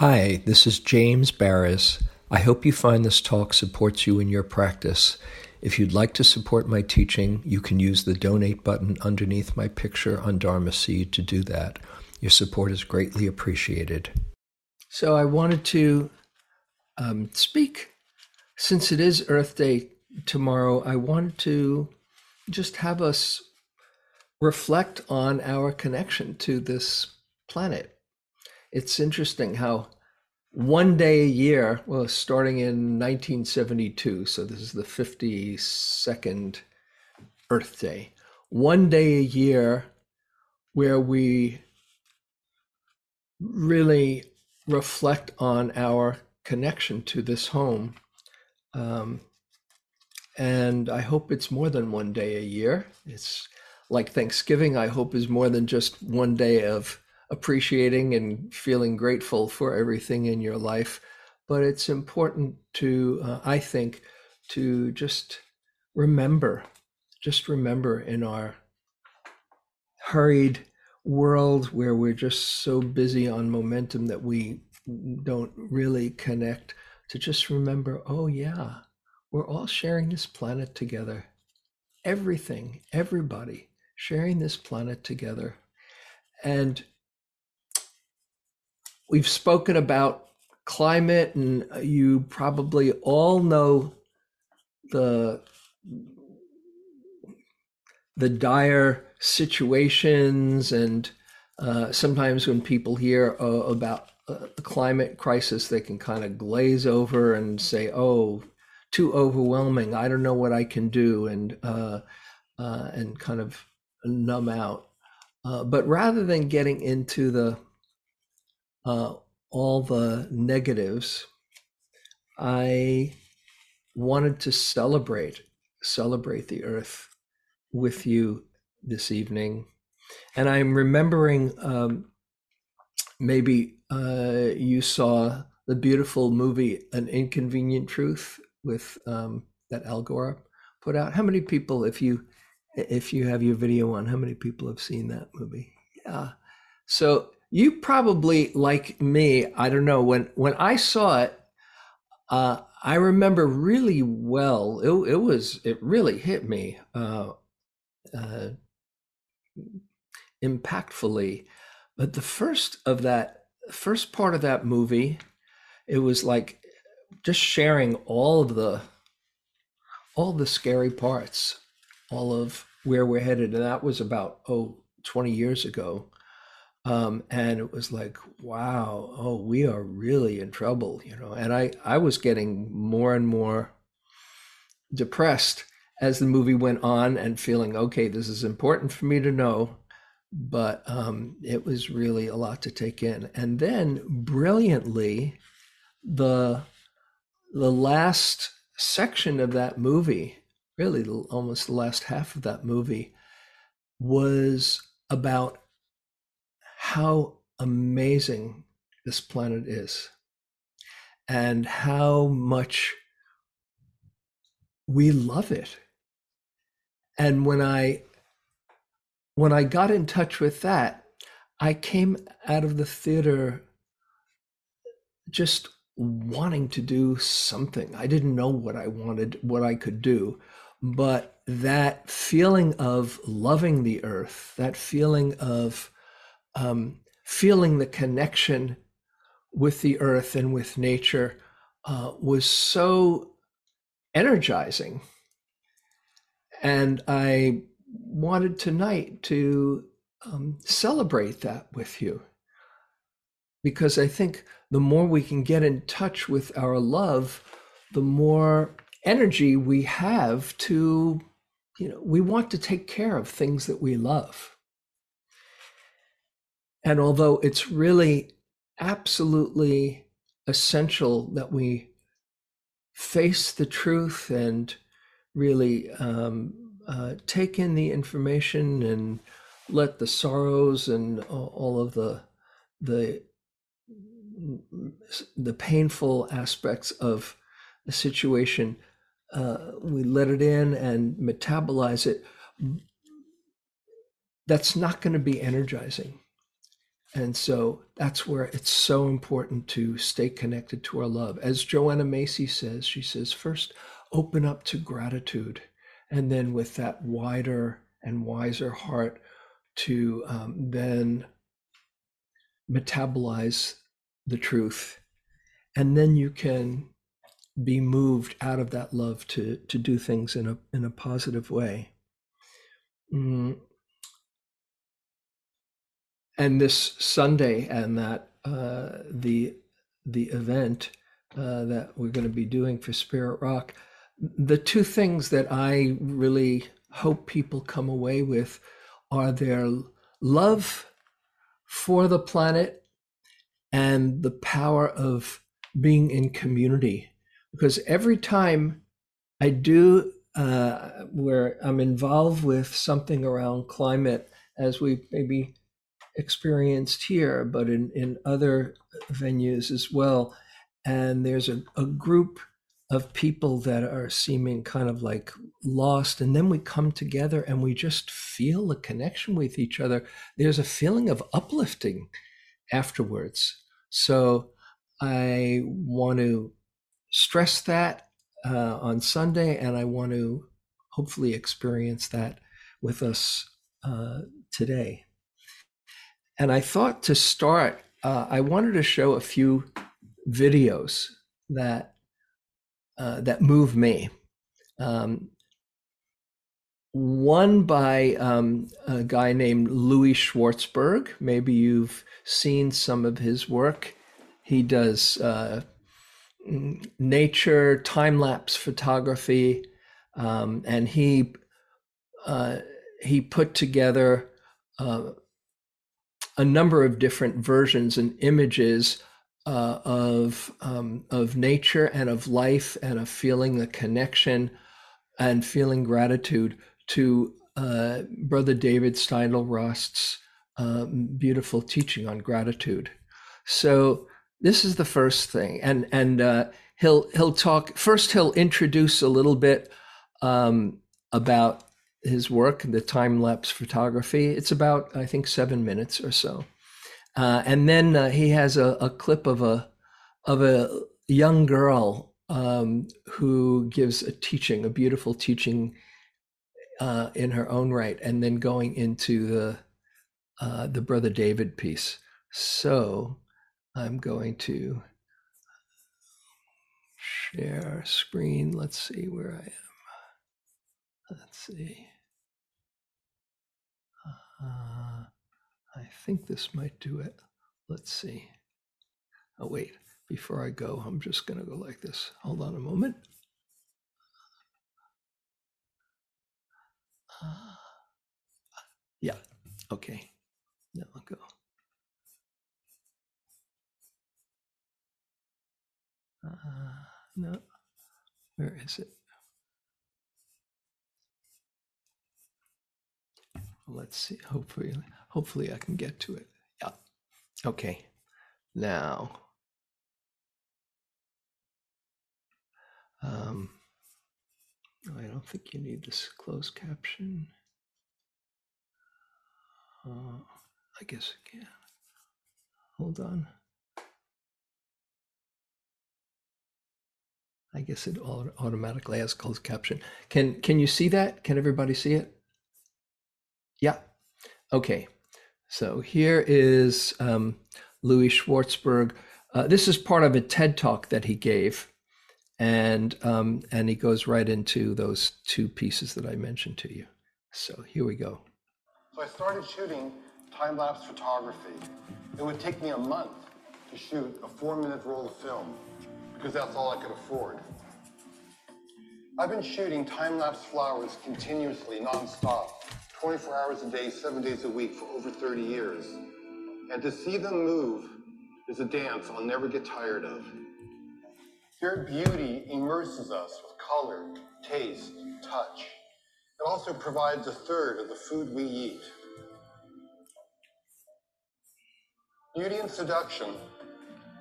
Hi, this is James Baraz. I hope you find this talk supports you in your practice. If you'd like to support my teaching, you can use the donate button underneath my picture on Dharma Seed to do that. Your support is greatly appreciated. So, I wanted to um, speak, since it is Earth Day tomorrow, I wanted to just have us reflect on our connection to this planet. It's interesting how one day a year, well, starting in 1972, so this is the 52nd Earth Day, one day a year where we really reflect on our connection to this home. Um, and I hope it's more than one day a year. It's like Thanksgiving, I hope is more than just one day of appreciating and feeling grateful for everything in your life. But it's important to, uh, I think, to just remember, just remember in our hurried world where we're just so busy on momentum that we don't really connect to just remember oh, yeah, we're all sharing this planet together. Everything, everybody sharing this planet together. And we've spoken about climate, and you probably all know the the dire situations and uh, sometimes when people hear uh, about uh, the climate crisis they can kind of glaze over and say oh too overwhelming. I don't know what i can do and uh, uh, and kind of numb out. Uh, but rather than getting into the all the negatives i wanted to celebrate celebrate the earth with you this evening. And I'm remembering um, maybe uh, you saw the beautiful movie An Inconvenient Truth with um, that Al Gore put out. How many people, if you if you have your video on, how many people have seen that movie? Yeah. So you probably like me. I don't know when when I saw it. Uh, I remember really well. It, it was it really hit me. Uh, uh, impactfully. But the first of that, first part of that movie, it was like just sharing all of the, all the scary parts, all of where we're headed. And that was about, oh, 20 years ago. Um, and it was like, wow, oh, we are really in trouble, you know. And I, I was getting more and more depressed as the movie went on and feeling, okay, this is important for me to know. But um, it was really a lot to take in. And then brilliantly, the the last section of that movie, really almost the last half of that movie, was about how amazing this planet is and how much we love it and when I when I got in touch with that, I came out of the theater just wanting to do something. I didn't know what I wanted, what I could do, but that feeling of loving the earth, that feeling of um, feeling the connection with the earth and with nature uh, was so energizing and I wanted tonight to um, celebrate that with you because I think the more we can get in touch with our love, the more energy we have to, you know, we want to take care of things that we love. And although it's really absolutely essential that we face the truth and really um, uh, take in the information and let the sorrows and all of the the the painful aspects of the situation uh, we let it in and metabolize it that's not going to be energizing And so that's where it's so important to stay connected to our love. As Joanna Macy says, she says, first open up to gratitude. And then with that wider and wiser heart, to um, then metabolize the truth. And then you can be moved out of that love to, to do things in a, in a positive way. Mm. And this Sunday and that uh, the the event uh, that we're going to be doing for Spirit Rock, the two things that I really hope people come away with are their love for the planet and the power of being in community. Because every time I do uh, where I'm involved with something around climate, as we maybe experienced here, but in, in other venues as well. And there's a, a group of people that are seeming kind of like lost and then we come together and we just feel a connection with each other. There's a feeling of uplifting afterwards. So i want to stress that uh, on sunday and i want to hopefully experience that with us uh, today and i thought to start uh, i wanted to show a few videos that uh, that move me. Um, one by um, a guy named Louis Schwartzberg. Maybe you've seen some of his work. He does uh, nature, time lapse photography, um, and he uh, he put together uh, a number of different versions and images uh, of um, of nature and of life and of feeling the connection and feeling gratitude to uh, Brother David Steindl-Rast's um, beautiful teaching on gratitude. So this is the first thing, and and uh, he'll he'll talk first. He'll introduce a little bit um, about his work, the time lapse photography. It's about I think seven minutes or so. Uh, and then uh, he has a, a, clip of a of a young girl um, who gives a teaching, a beautiful teaching uh, in her own right, and then going into the uh, the brother David piece. So I'm going to share screen. Let's see where I am. Let's see. Uh, I think this might do it. Let's see. Oh, wait, before I go, I'm just going to go like this. Hold on a moment. Uh, yeah, okay. Now I'll go. Uh, no, where is it? Let's see. Hopefully, hopefully I can get to it. Yeah. Okay. Now, um, I don't think you need this closed caption. Uh, I guess again. Hold on. I guess it automatically has closed caption. Can can you see that? Can everybody see it? Yeah. Okay. So here is um, Louis Schwartzberg. Uh, this is part of a TED talk that he gave, and um, and he goes right into those two pieces that I mentioned to you. So here we go. So I started shooting time lapse photography. It would take me a month to shoot a four minute roll of film because that's all I could afford. I've been shooting time lapse flowers continuously, nonstop 24 hours a day, seven days a week for over 30 years. And to see them move is a dance I'll never get tired of. Their beauty immerses us with color, taste, touch. It also provides a third of the food we eat. Beauty and seduction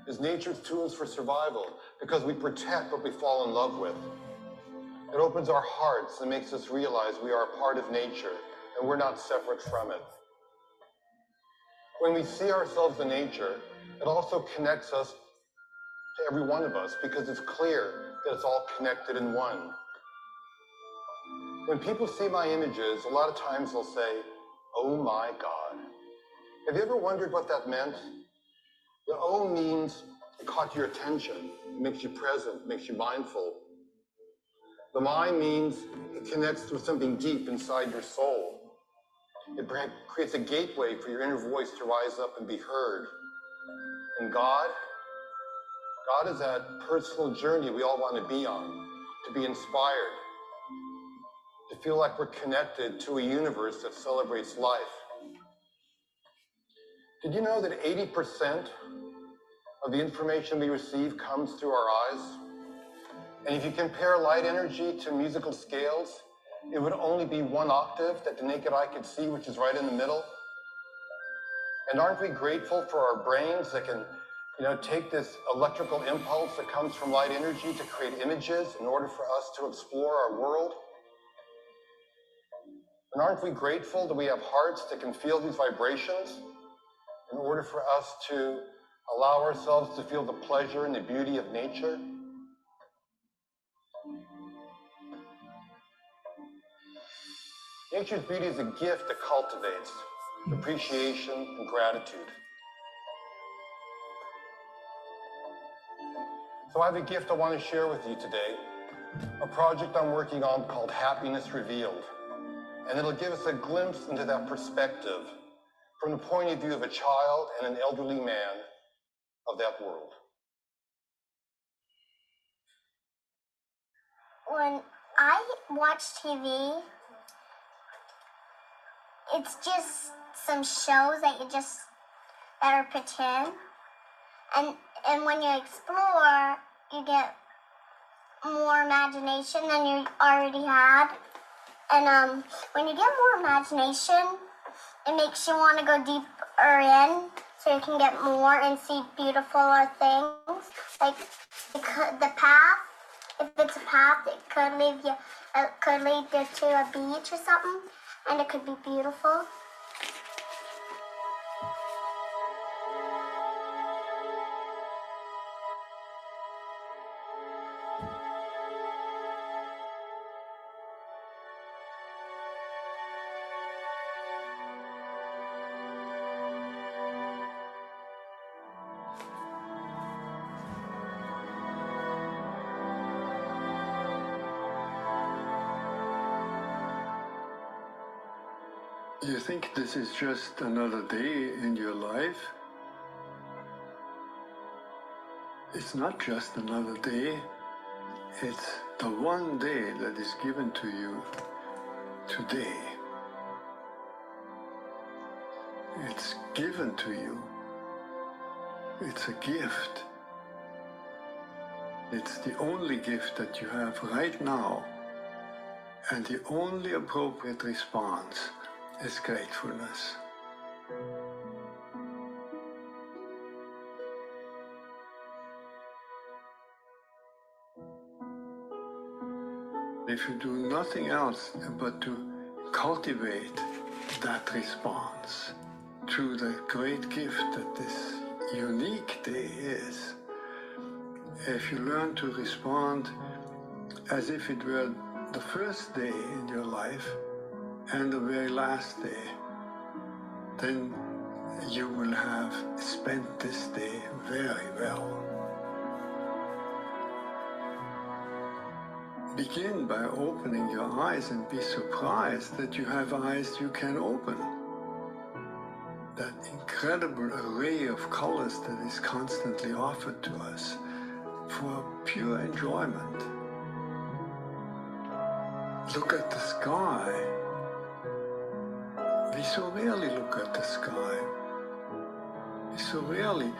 is nature's tools for survival because we protect what we fall in love with. It opens our hearts and makes us realize we are a part of nature and we're not separate from it. When we see ourselves in nature, it also connects us to every one of us because it's clear that it's all connected in one. When people see my images, a lot of times they'll say, Oh my God. Have you ever wondered what that meant? The O means it caught your attention, it makes you present, makes you mindful. The my means it connects with something deep inside your soul. It creates a gateway for your inner voice to rise up and be heard. And God, God is that personal journey we all want to be on, to be inspired, to feel like we're connected to a universe that celebrates life. Did you know that 80% of the information we receive comes through our eyes? And if you compare light energy to musical scales, it would only be one octave that the naked eye could see, which is right in the middle. And aren't we grateful for our brains that can, you know, take this electrical impulse that comes from light energy to create images in order for us to explore our world? And aren't we grateful that we have hearts that can feel these vibrations in order for us to allow ourselves to feel the pleasure and the beauty of nature? Nature's beauty is a gift that cultivates appreciation and gratitude. So I have a gift I want to share with you today, a project I'm working on called Happiness Revealed. And it'll give us a glimpse into that perspective from the point of view of a child and an elderly man of that world. When I watch TV, it's just some shows that you just that are pretend, and and when you explore, you get more imagination than you already had, and um, when you get more imagination, it makes you want to go deeper in, so you can get more and see beautifuler things, like the, the path. If it's a path, it could lead you, it could lead you to a beach or something and it could be beautiful. Think this is just another day in your life? It's not just another day. It's the one day that is given to you today. It's given to you. It's a gift. It's the only gift that you have right now and the only appropriate response is gratefulness. If you do nothing else but to cultivate that response to the great gift that this unique day is, if you learn to respond as if it were the first day in your life, and the very last day, then you will have spent this day very well. Begin by opening your eyes and be surprised that you have eyes you can open. That incredible array of colors that is constantly offered to us for pure enjoyment. Look at the sky we so rarely look at the sky. We so rarely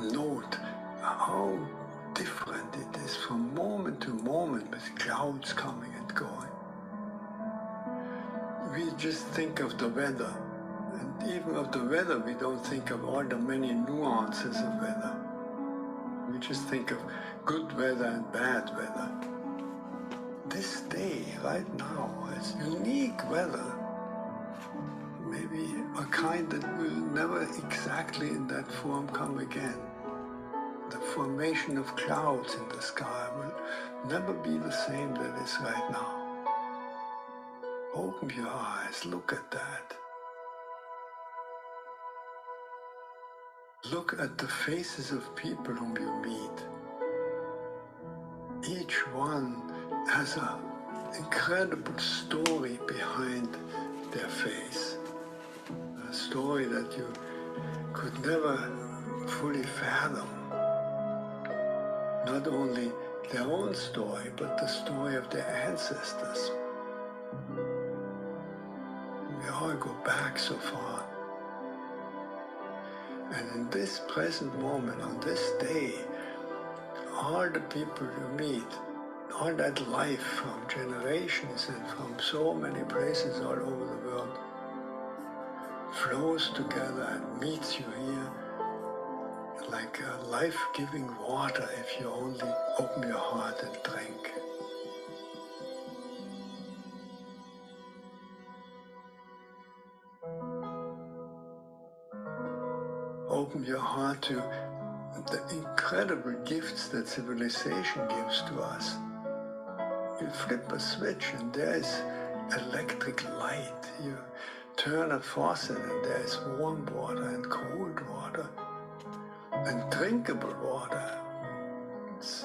note how different it is from moment to moment with clouds coming and going. We just think of the weather. And even of the weather, we don't think of all the many nuances of weather. We just think of good weather and bad weather. This day, right now, is unique weather a kind that will never exactly in that form come again. The formation of clouds in the sky will never be the same that is right now. Open your eyes, look at that. Look at the faces of people whom you meet. Each one has an incredible story behind their face. Story that you could never fully fathom. Not only their own story, but the story of their ancestors. We all go back so far. And in this present moment, on this day, all the people you meet, all that life from generations and from so many places all over the world flows together and meets you here like a life-giving water if you only open your heart and drink. Open your heart to the incredible gifts that civilization gives to us. You flip a switch and there's electric light. You turn a faucet and there's warm water and cold water and drinkable water. It's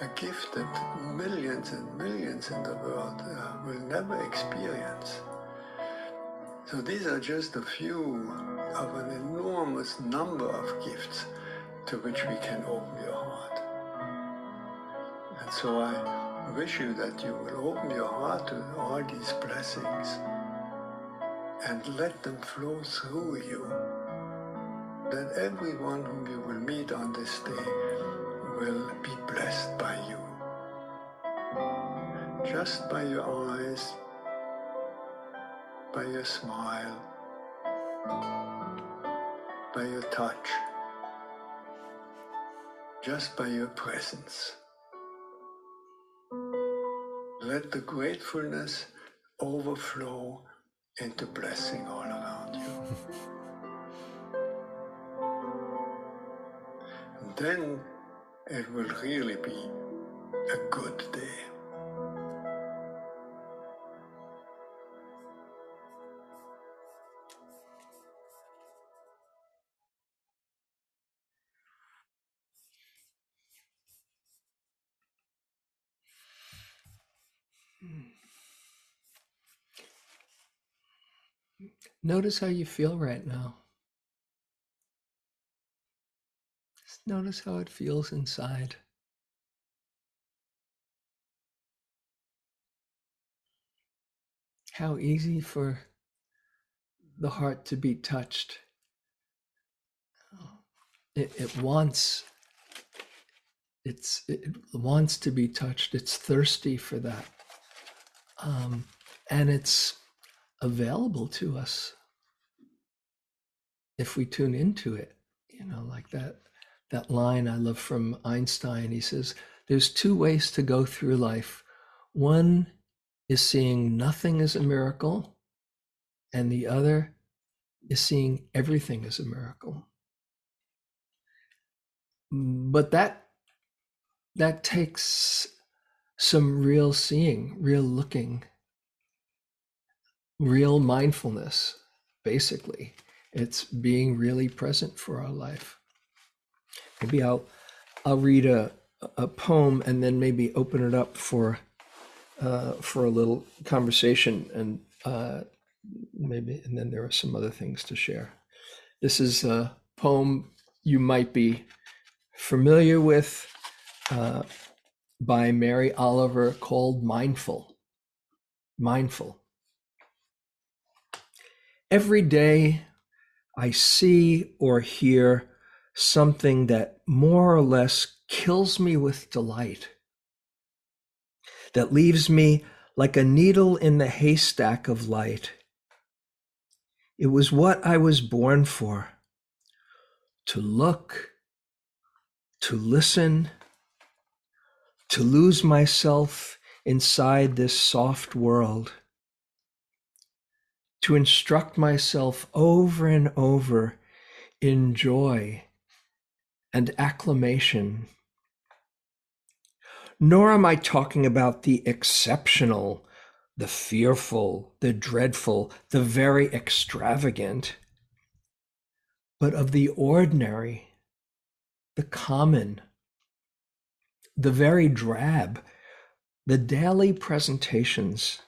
a gift that millions and millions in the world uh, will never experience. So these are just a few of an enormous number of gifts to which we can open your heart. And so I wish you that you will open your heart to all these blessings and let them flow through you. That everyone whom you will meet on this day will be blessed by you. Just by your eyes, by your smile, by your touch, just by your presence. Let the gratefulness overflow into blessing all around you. and then it will really be a good day. Hmm. Notice how you feel right now. Just notice how it feels inside. How easy for the heart to be touched. It, it wants it's it wants to be touched. It's thirsty for that. Um, and it's available to us if we tune into it you know like that that line i love from einstein. He says there's two ways to go through life. One is seeing nothing as a miracle and the other is seeing everything as a miracle. But that that takes some real seeing real looking real mindfulness, basically. It's being really present for our life. Maybe I'll I'll read a a poem and then maybe open it up for uh, for a little conversation and uh, maybe and then there are some other things to share. This is a poem you might be familiar with uh, by Mary Oliver called Mindful. Mindful. Every day I see or hear something that more or less kills me with delight, that leaves me like a needle in the haystack of light. It was what I was born for to look, to listen, to lose myself inside this soft world to instruct myself over and over in joy and acclamation. Nor am I talking about the exceptional, the fearful, the dreadful, the very extravagant, but of the ordinary, the common, the very drab, the daily presentations.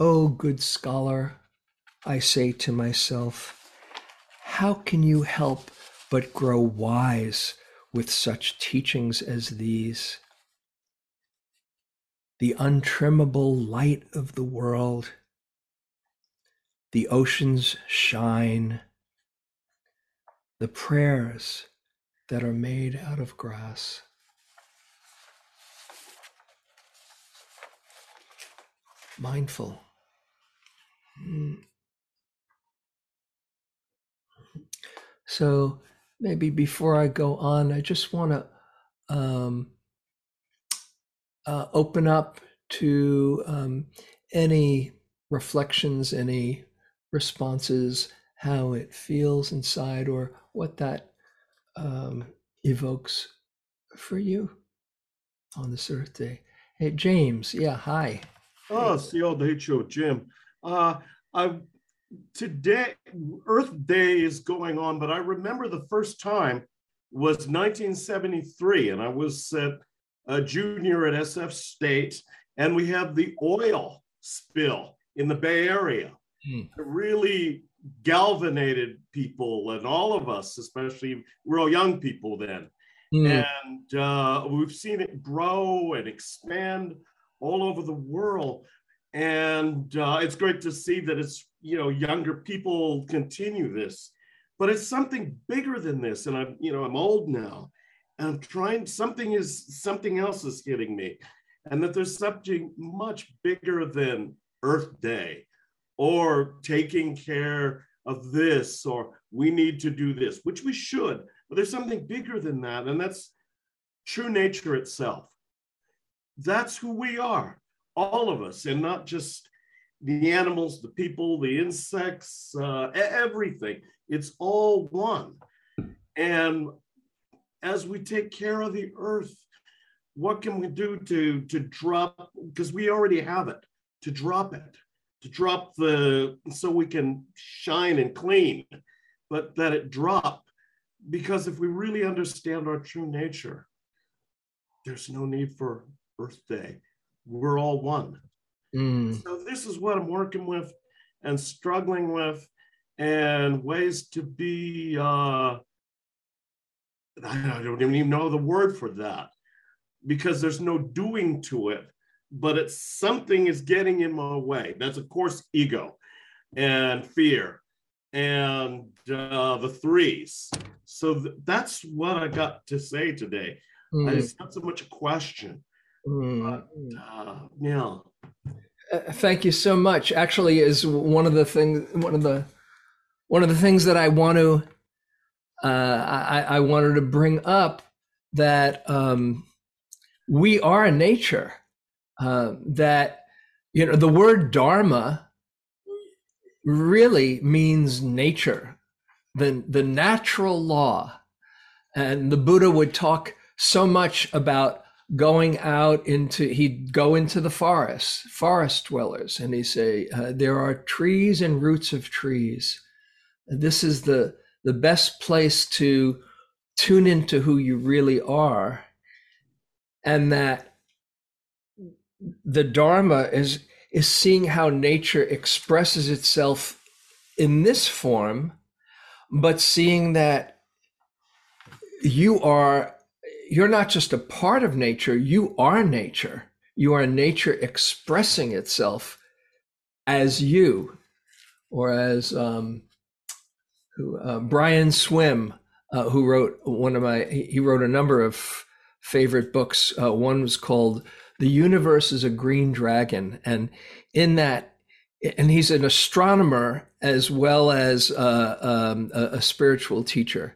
Oh, good scholar, I say to myself, how can you help but grow wise with such teachings as these? The untrimmable light of the world, the ocean's shine, the prayers that are made out of grass. Mindful. Hmm. So maybe before I go on, I just want to um, uh, open up to um, any reflections, any responses, how it feels inside, or what that um, evokes for you on this Earth Day. Hey, James. Yeah, hi. Oh, see all day show, Jim. Uh, I today Earth Day is going on, but I remember the first time was 1973, and I was a junior at SF State, and we had the oil spill in the Bay Area. Hmm. It really galvanized people and all of us, especially we're all young people then. Hmm. And uh, we've seen it grow and expand all over the world and uh, it's great to see that it's you know younger people continue this but it's something bigger than this and i'm you know i'm old now and i'm trying something is something else is hitting me and that there's something much bigger than earth day or taking care of this or we need to do this which we should but there's something bigger than that and that's true nature itself. That's who we are all of us, and not just the animals, the people, the insects, uh, everything. It's all one. And as we take care of the earth, what can we do to to drop? Because we already have it. To drop it, to drop the so we can shine and clean, but that it drop. Because if we really understand our true nature, there's no need for Earth Day we're all one. Mm. So this is what I'm working with and struggling with, and ways to be. Uh, I don't even know the word for that because there's no doing to it, but it's something is getting in my way. That's of course ego and fear and uh, the threes. So th- that's what I got to say today. Mm. It's not so much a question Mm. uh. Uh, thank you so much. Actually, is one of the things one of the one of the things that I want to uh, I, I wanted to bring up that um, we are a nature. Uh, that you know the word dharma really means nature, the the natural law, and the Buddha would talk so much about going out into he'd go into the forest forest dwellers and he'd say uh, there are trees and roots of trees. This is the the best place to tune into who you really are and that the dharma is is seeing how nature expresses itself in this form but seeing that you are you're not just a part of nature, you are nature. You are nature expressing itself as you, or as um, who, uh, Brian Swimme, uh, who wrote one of my, he wrote a number of favorite books. Uh, one was called The Universe is a Green Dragon. And in that, and he's an astronomer as well as uh, um, a, a spiritual teacher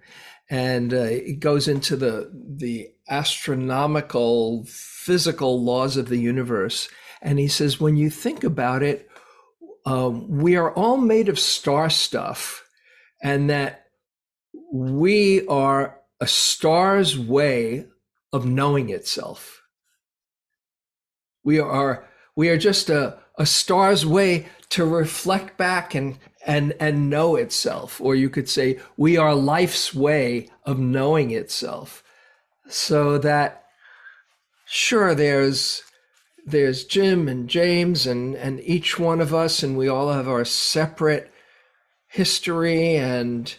and uh, it goes into the the astronomical physical laws of the universe and he says when you think about it um, we are all made of star stuff, and that we are a star's way of knowing itself. We are we are just a, a star's way to reflect back and and and know itself. Or you could say we are life's way of knowing itself. So that sure there's there's Jim and James and and each one of us and we all have our separate history and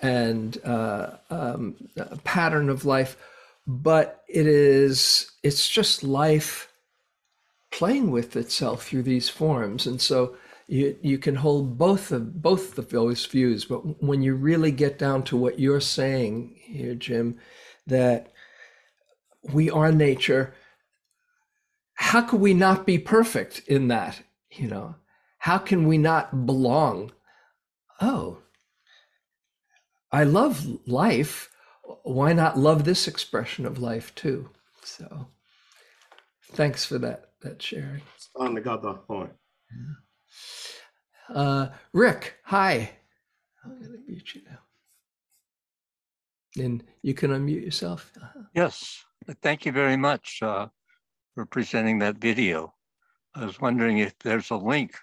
and uh, um, pattern of life but it is it's just life playing with itself through these forms. And so you you can hold both of both of those views but when you really get down to what you're saying here jim that we are nature how could we not be perfect in that you know? How can we not belong? Oh i love life. Why not love this expression of life too? So thanks for that that sharing. On the that point. Yeah. Uh, Rick, hi. I'm going to mute you now. And you can unmute yourself. Uh-huh. Yes, thank you very much uh, for presenting that video. I was wondering if there's a link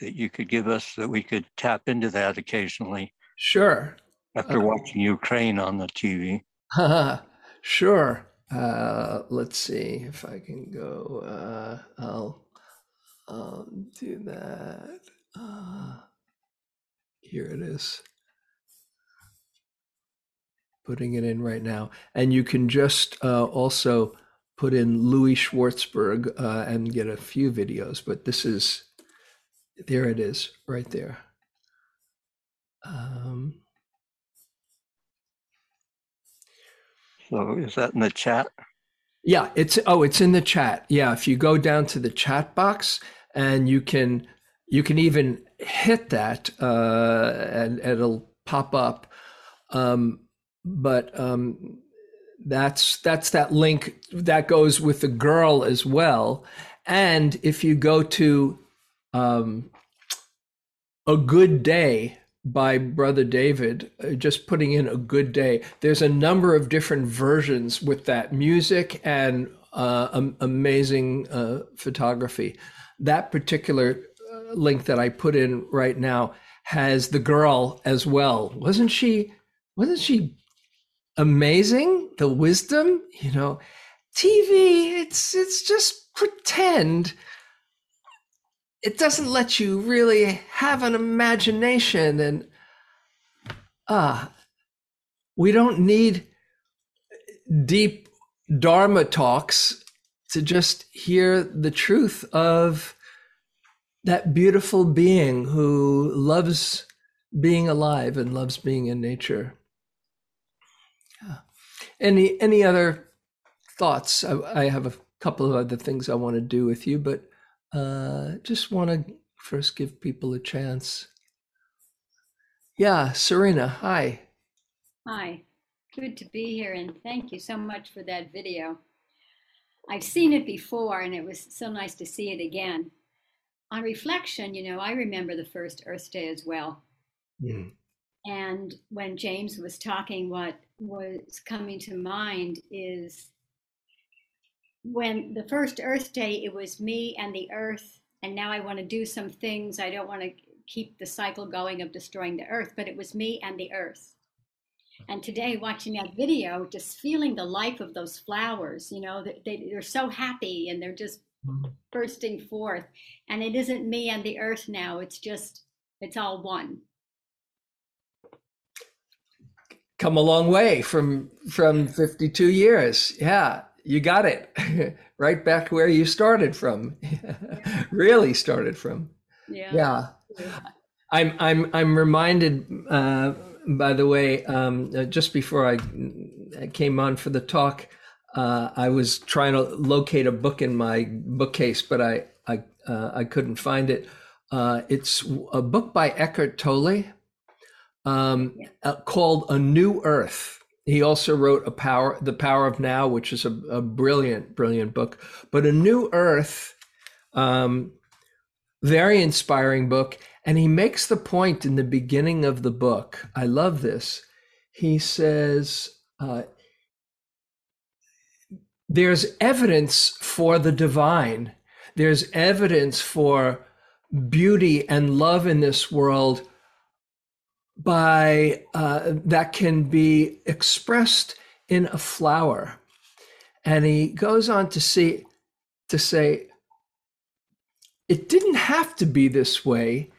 that you could give us that we could tap into that occasionally. Sure. After uh, watching Ukraine on the TV. sure. Uh, let's see if I can go. Uh, I'll um, do that. Uh, here it is. Putting it in right now. And you can just uh, also put in Louis Schwartzberg uh, and get a few videos, but this is, there it is, right there. Um, so is that in the chat? Yeah, it's oh, it's in the chat. Yeah, if you go down to the chat box and you can you can even hit that uh, and, it'll pop up. Um, but um, that's that's that link that goes with the girl as well. And if you go to um, a good day by Brother David, uh, just putting in a good day. There's a number of different versions with that music and uh, amazing uh, photography. That particular link that I put in right now has the girl as well. Wasn't she? Wasn't she amazing? The wisdom, you know. TV, it's it's just pretend. It doesn't let you really have an imagination, and ah, uh, we don't need deep dharma talks to just hear the truth of that beautiful being who loves being alive and loves being in nature. Yeah. Any any other thoughts? I, I, have a couple of other things I want to do with you, but uh, just want to first give people a chance. Yeah, Serena, hi. Hi, good to be here, and thank you so much for that video. I've seen it before, and it was so nice to see it again on reflection, you know, I remember the first Earth Day as well. Mm. And when James was talking, what was coming to mind is when the first Earth Day, it was me and the Earth. And now I want to do some things. I don't want to keep the cycle going of destroying the Earth, but it was me and the Earth. And today, watching that video, just feeling the life of those flowers, you know, they, they're so happy and they're just bursting forth. And it isn't me and the earth now, it's just, it's all one. Come a long way from from 52 years. Yeah, you got it. right back where you started from. really started from. Yeah. Yeah. I'm I'm I'm reminded uh, by the way, um, uh, just before I came on for the talk, uh, I was trying to locate a book in my bookcase, but I I uh, I couldn't find it. Uh, it's a book by Eckhart Tolle um, uh, called A New Earth. He also wrote a power, The Power of Now, which is a, a brilliant, brilliant book. But A New Earth um, very inspiring book. And he makes the point in the beginning of the book. I love this. He says, uh, there's evidence for the divine, there's evidence for beauty and love in this world by uh, that can be expressed in a flower. And he goes on to see to say it didn't have to be this way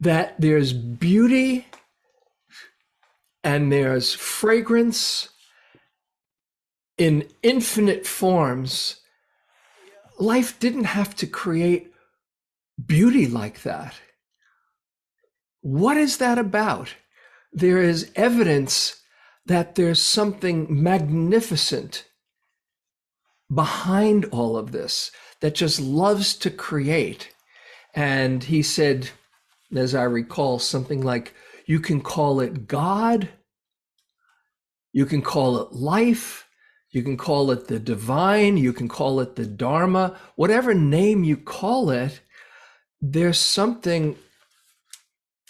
that there's beauty and there's fragrance in infinite forms. Life didn't have to create beauty like that what is that about there is evidence that there's something magnificent behind all of this that just loves to create. And he said, as I recall, something like, you can call it God, you can call it life, you can call it the divine, you can call it the Dharma, whatever name you call it, there's something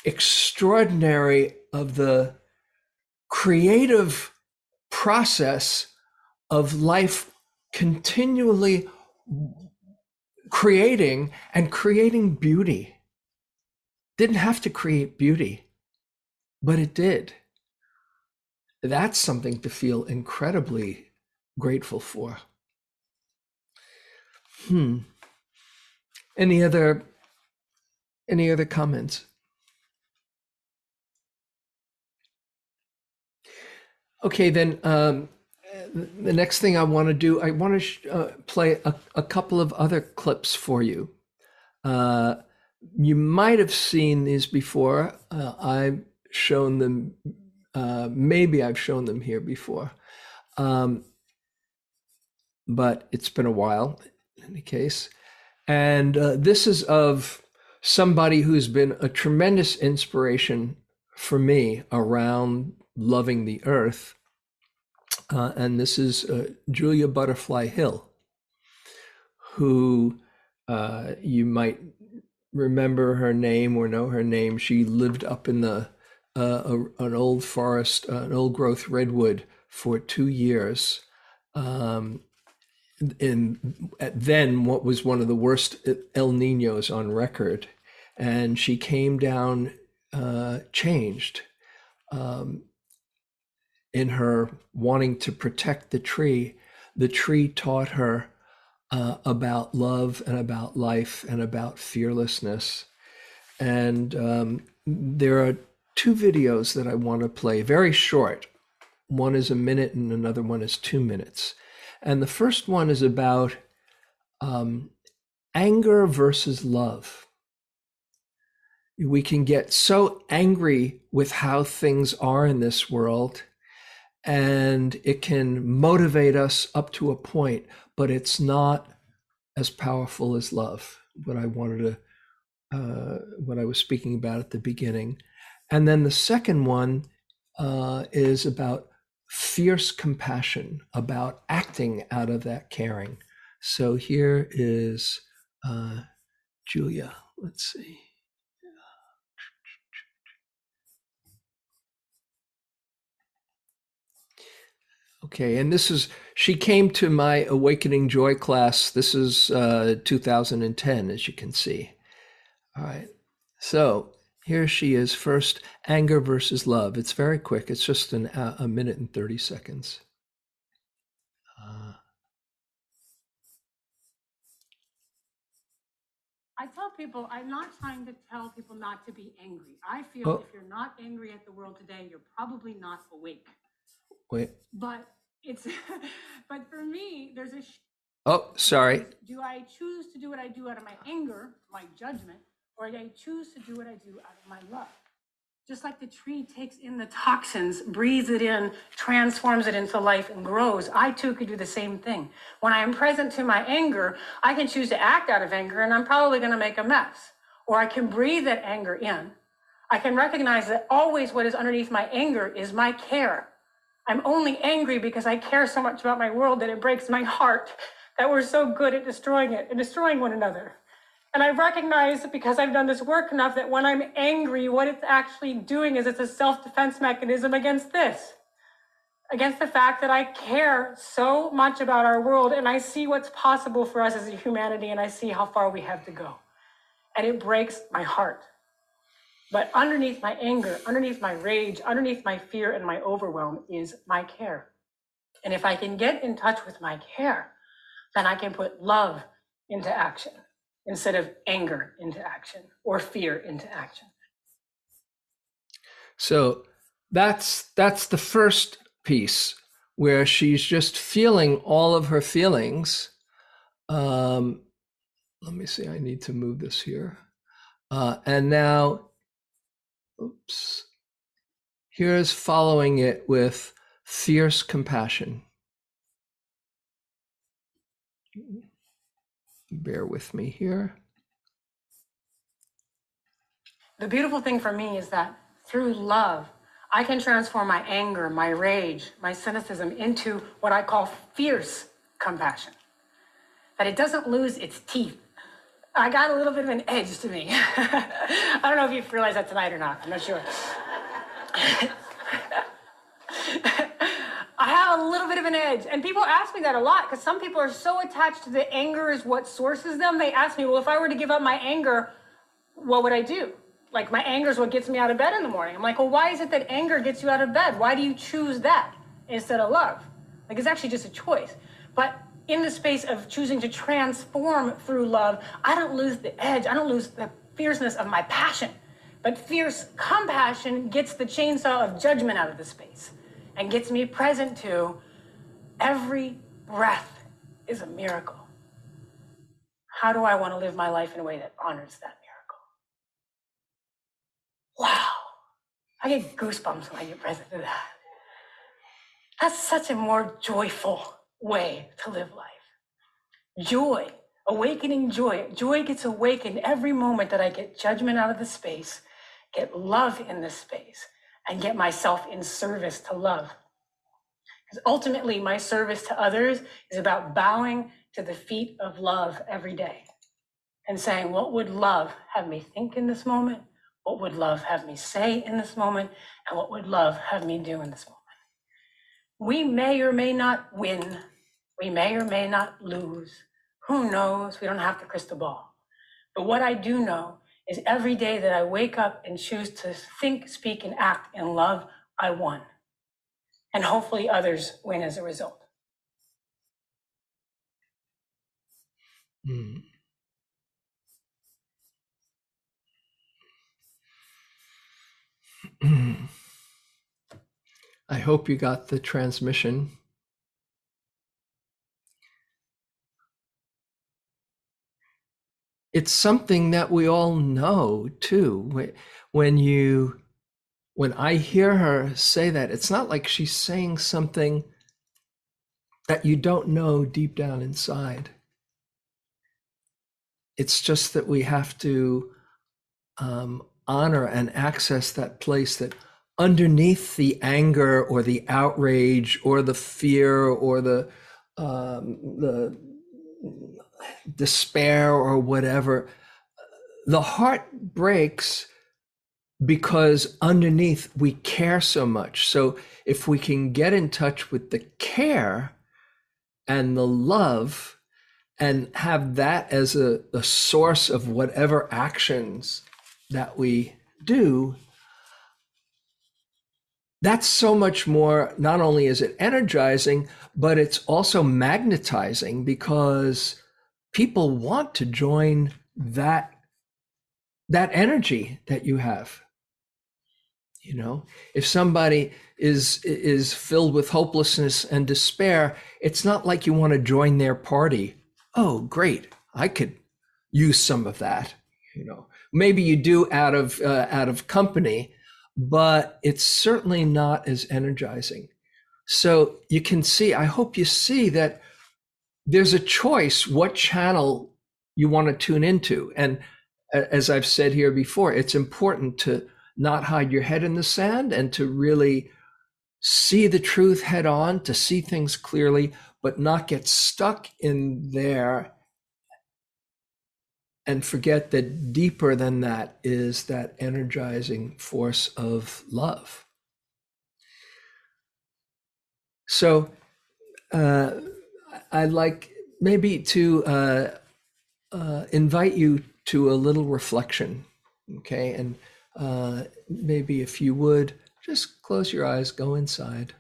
extraordinary of the creative process of life continually creating and creating beauty. Didn't have to create beauty, but it did. That's something to feel incredibly grateful for. Hmm. Any other any other comments? Okay, then um, the next thing I want to do, I want to sh- uh, play a, a, couple of other clips for you. Uh, you might have seen these before. Uh, I've shown them, uh, maybe I've shown them here before. Um, but it's been a while in any case. And uh, this is of somebody who's been a tremendous inspiration for me around loving the earth uh, and this is uh, Julia Butterfly Hill, who uh, you might remember her name or know her name. She lived up in the uh, a, an old forest, uh, an old growth redwood for two years. Um, in then what was one of the worst El Ninos on record, and she came down uh, changed. Um, in her wanting to protect the tree, the tree taught her uh, about love and about life and about fearlessness. And um, there are two videos that I want to play, very short. One is a minute and another one is two minutes. And the first one is about um, anger versus love. We can get so angry with how things are in this world and it can motivate us up to a point, but it's not as powerful as love. What I wanted to, uh, what I was speaking about at the beginning, and then the second one uh, is about fierce compassion, about acting out of that caring. So here is uh, Julia. Let's see. Okay, and this is she came to my Awakening Joy class. This is uh, 2010, as you can see. All right, so here she is. First, anger versus love. It's very quick. It's just an, uh, a minute and 30 seconds. Uh, I tell people I'm not trying to tell people not to be angry. I feel Oh. if you're not angry at the world today, you're probably not awake. Wait. But it's, but for me, there's a. sh- Oh, sorry. Do I choose to do what I do out of my anger, my judgment, or do I choose to do what I do out of my love? Just like the tree takes in the toxins, breathes it in, transforms it into life, and grows, I too could do the same thing. When I am present to my anger, I can choose to act out of anger, and I'm probably going to make a mess. Or I can breathe that anger in. I can recognize that always what is underneath my anger is my care. I'm only angry because I care so much about my world that it breaks my heart that we're so good at destroying it and destroying one another. And I recognize because I've done this work enough that when I'm angry, what it's actually doing is it's a self defense mechanism against this, against the fact that I care so much about our world and I see what's possible for us as a humanity and I see how far we have to go. And it breaks my heart. But underneath my anger, underneath my rage, underneath my fear and my overwhelm is my care. And if I can get in touch with my care, then I can put love into action instead of anger into action or fear into action. So that's that's the first piece where she's just feeling all of her feelings. Um, let me see. I need to move this here. Uh, and now, oops. Here's following it with fierce compassion. Bear with me here. The beautiful thing for me is that through love, I can transform my anger, my rage, my cynicism into what I call fierce compassion. That it doesn't lose its teeth. I got a little bit of an edge to me. I don't know if you've realized that tonight or not. I'm not sure. I have a little bit of an edge. And people ask me that a lot because some people are so attached to the anger is what sources them. They ask me, well, if I were to give up my anger, what would I do? Like, my anger is what gets me out of bed in the morning. I'm like, well, why is it that anger gets you out of bed? Why do you choose that instead of love? Like, it's actually just a choice. But in the space of choosing to transform through love, I don't lose the edge. I don't lose the fierceness of my passion. But fierce compassion gets the chainsaw of judgment out of the space and gets me present to every breath is a miracle. How do I want to live my life in a way that honors that miracle? Wow. I get goosebumps when I get present to that. That's such a more joyful way to live life. Joy, awakening joy. Joy gets awakened every moment that I get judgment out of the space, get love in the space, and get myself in service to love. Because ultimately, my service to others is about bowing to the feet of love every day and saying, What would love have me think in this moment? What would love have me say in this moment? And what would love have me do in this moment? We may or may not win. We may or may not lose. Who knows? We don't have the crystal ball. But what I do know is every day that I wake up and choose to think, speak, and act in love, I won. And hopefully others win as a result. Mm. I hope you got the transmission. It's something that we all know too when you when i hear her say that it's not like she's saying something that you don't know deep down inside. It's just that we have to um, honor and access that place that underneath the anger or the outrage or the fear or the um, the despair or whatever, the heart breaks because underneath we care so much. So if we can get in touch with the care and the love and have that as a, a source of whatever actions that we do, that's so much more. Not only is it energizing, but it's also magnetizing because people want to join that that energy that you have. You know if somebody is is filled with hopelessness and despair it's not like you want to join their party. Oh great i could use some of that you know. Maybe you do out of uh, out of company but it's certainly not as energizing. So you can see i hope you see that there's a choice what channel you want to tune into. And as I've said here before, it's important to not hide your head in the sand and to really see the truth head on, to see things clearly, but not get stuck in there and forget that deeper than that is that energizing force of love. So, uh, I'd like maybe to uh, uh, invite you to a little reflection, okay? And uh, maybe if you would, just close your eyes, go inside.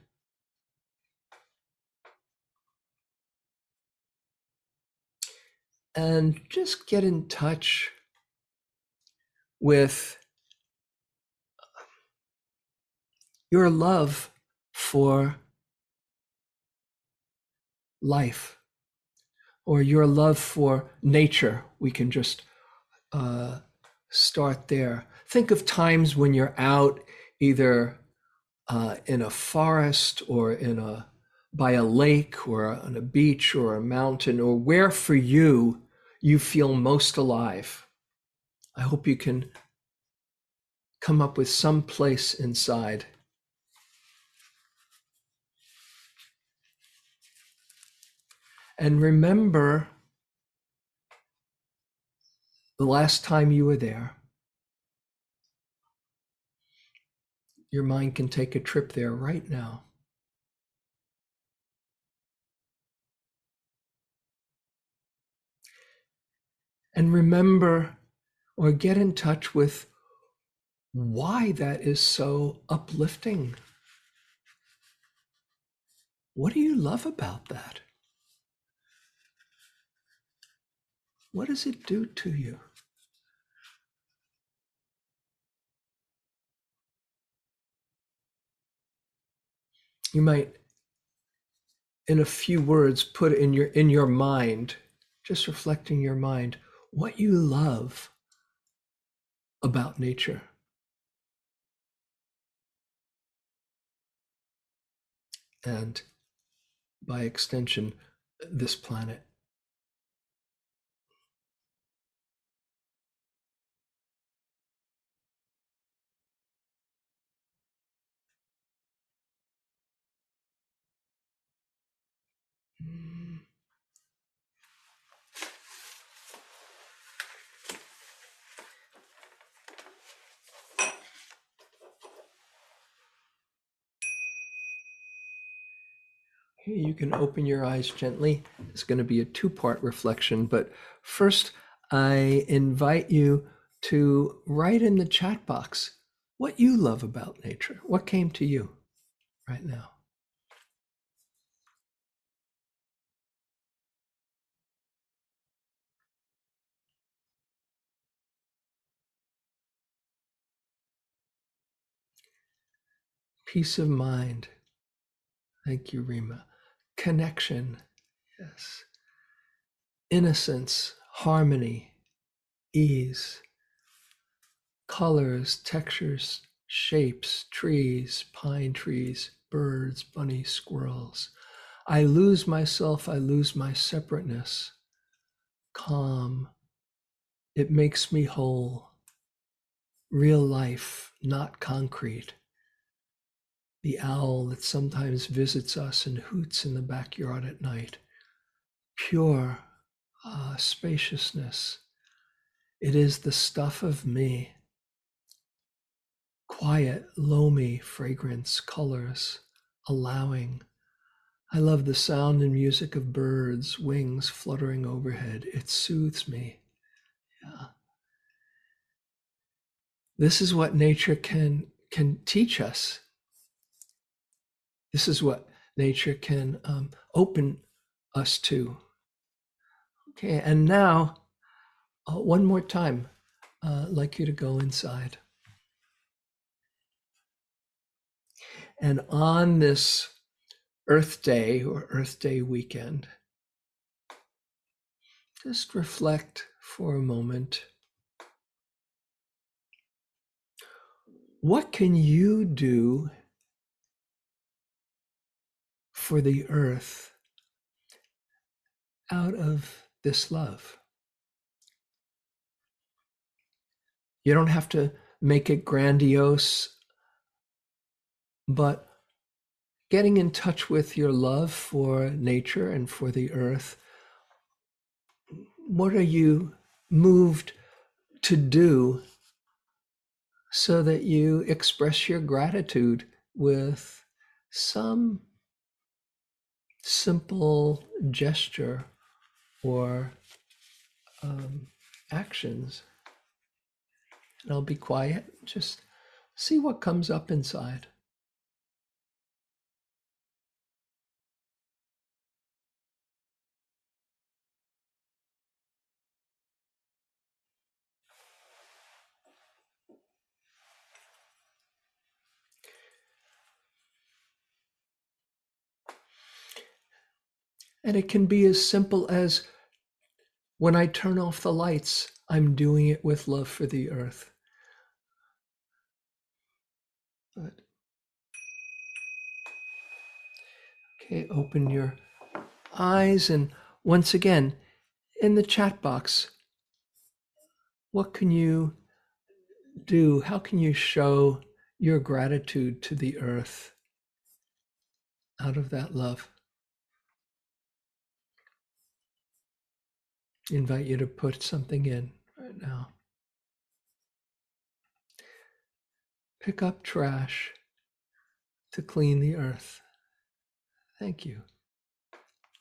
And just get in touch with your love for life or your love for nature. We can just uh, start there. Think of times when you're out either uh, in a forest or in a by a lake or on a beach or a mountain or where for you you feel most alive. I hope you can come up with some place inside. And remember the last time you were there. Your mind can take a trip there right now. And remember or get in touch with why that is so uplifting. What do you love about that? What does it do to you? You might, in a few words, put in your in your mind, just reflecting your mind, what you love about nature. And by extension, this planet. You can open your eyes gently. It's going to be a two part reflection, but first, I invite you to write in the chat box what you love about nature. What came to you right now? Peace of mind. Thank you, Rima connection, yes, innocence, harmony, ease, colors, textures, shapes, trees, pine trees, birds, bunny, squirrels. I lose myself, I lose my separateness. Calm. It makes me whole. Real life, not concrete the owl that sometimes visits us and hoots in the backyard at night. Pure uh, spaciousness. It is the stuff of me. Quiet, loamy fragrance, colors, allowing. I love the sound and music of birds, wings fluttering overhead. It soothes me. Yeah. This is what nature can can teach us this is what nature can um, open us to. Okay, and now, uh, one more time, uh, I'd like you to go inside. And on this Earth Day or Earth Day weekend, just reflect for a moment. What can you do for the earth out of this love. You don't have to make it grandiose, but getting in touch with your love for nature and for the earth, what are you moved to do so that you express your gratitude with some simple gesture or um, actions. And I'll be quiet, just see what comes up inside. And it can be as simple as when I turn off the lights, I'm doing it with love for the earth. But okay, open your eyes and once again in the chat box, what can you do? How can you show your gratitude to the earth out of that love? Invite you to put something in right now. Pick up trash to clean the earth. Thank you,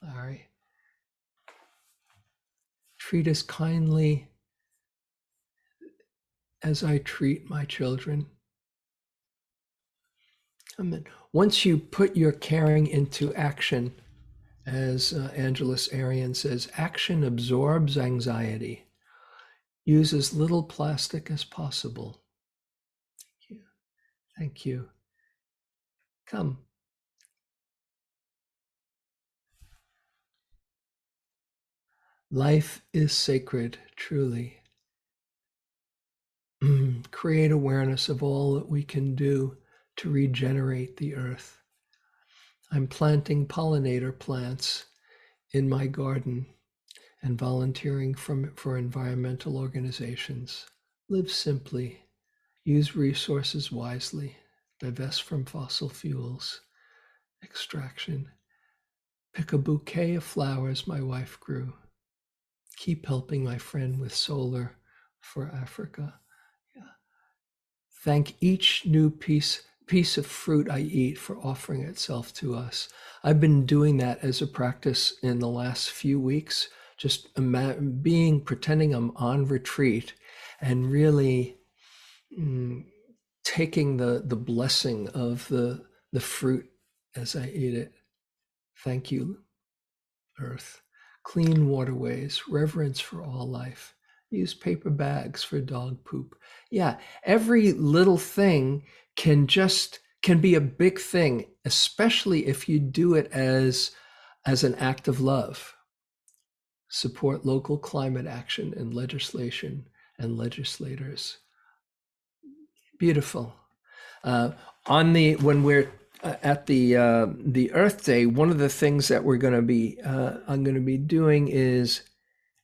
Larry. Treat us kindly as I treat my children. Amen. Once you put your caring into action, as uh, Angeles Arrien says, action absorbs anxiety. Use as little plastic as possible. Thank you. Thank you. Come. Life is sacred, truly. Create awareness of all that we can do to regenerate the earth. I'm planting pollinator plants in my garden and volunteering from, for environmental organizations. Live simply, use resources wisely, divest from fossil fuels, extraction. Pick a bouquet of flowers my wife grew. Keep helping my friend with solar for Africa. Yeah. Thank each new piece piece of fruit I eat for offering itself to us. I've been doing that as a practice in the last few weeks, just being pretending I'm on retreat and really mm, taking the the blessing of the the fruit as I eat it. Thank you, earth. Clean waterways, reverence for all life. Use paper bags for dog poop. Yeah, every little thing can just can be a big thing especially if you do it as as an act of love. Support local climate action and legislation and legislators. Beautiful. Uh, on the when we're uh, at the uh, the earth day one of the things that we're going to be uh, i'm going to be doing is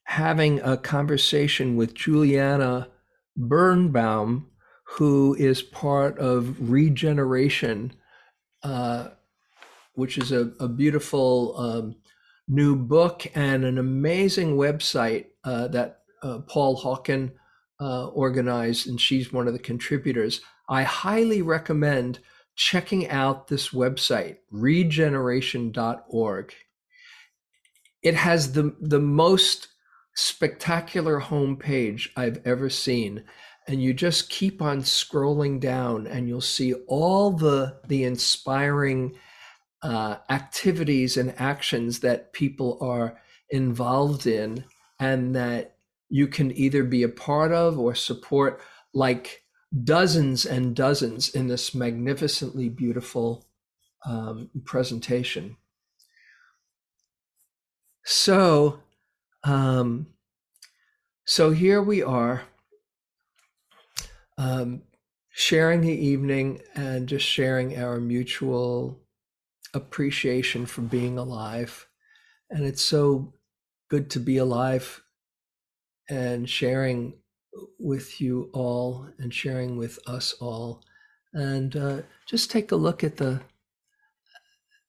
having a conversation with juliana birnbaum who is part of Regeneration, uh, which is a, a beautiful um, new book and an amazing website uh, that uh, Paul Hawken uh, organized, and she's one of the contributors. I highly recommend checking out this website, regeneration.org. It has the, the most spectacular homepage I've ever seen and you just keep on scrolling down and you'll see all the the inspiring uh, activities and actions that people are involved in and that you can either be a part of or support like dozens and dozens in this magnificently beautiful um, presentation. So um, so here we are um, sharing the evening and just sharing our mutual appreciation for being alive. And it's so good to be alive and sharing with you all and sharing with us all. And uh, just take a look at the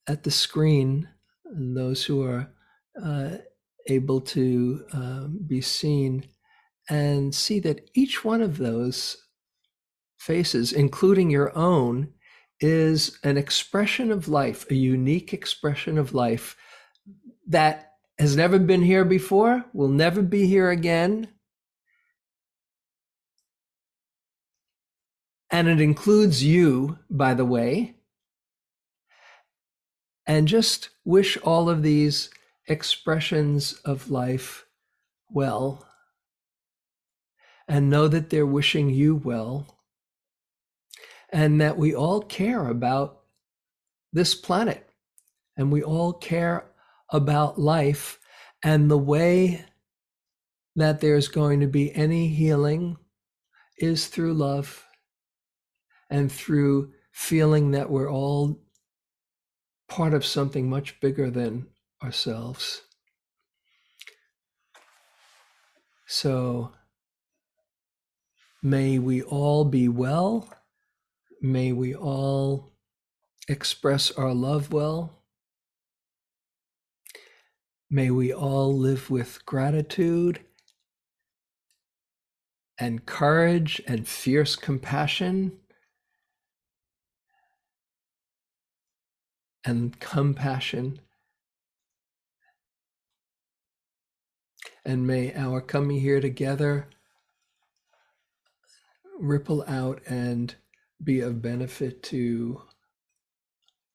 at the screen and those who are uh, able to um, be seen and see that each one of those faces, including your own, is an expression of life, a unique expression of life that has never been here before, will never be here again. And it includes you, by the way. And just wish all of these expressions of life well. And know that they're wishing you well and that we all care about this planet and we all care about life and the way that there's going to be any healing is through love and through feeling that we're all part of something much bigger than ourselves. So may we all be well May we all express our love well. May we all live with gratitude and courage and fierce compassion and compassion. And may our coming here together ripple out and be of benefit to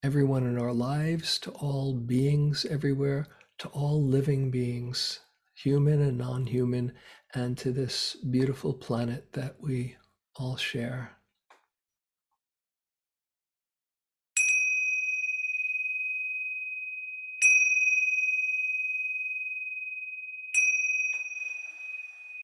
everyone in our lives, to all beings everywhere, to all living beings, human and non human, and to this beautiful planet that we all share.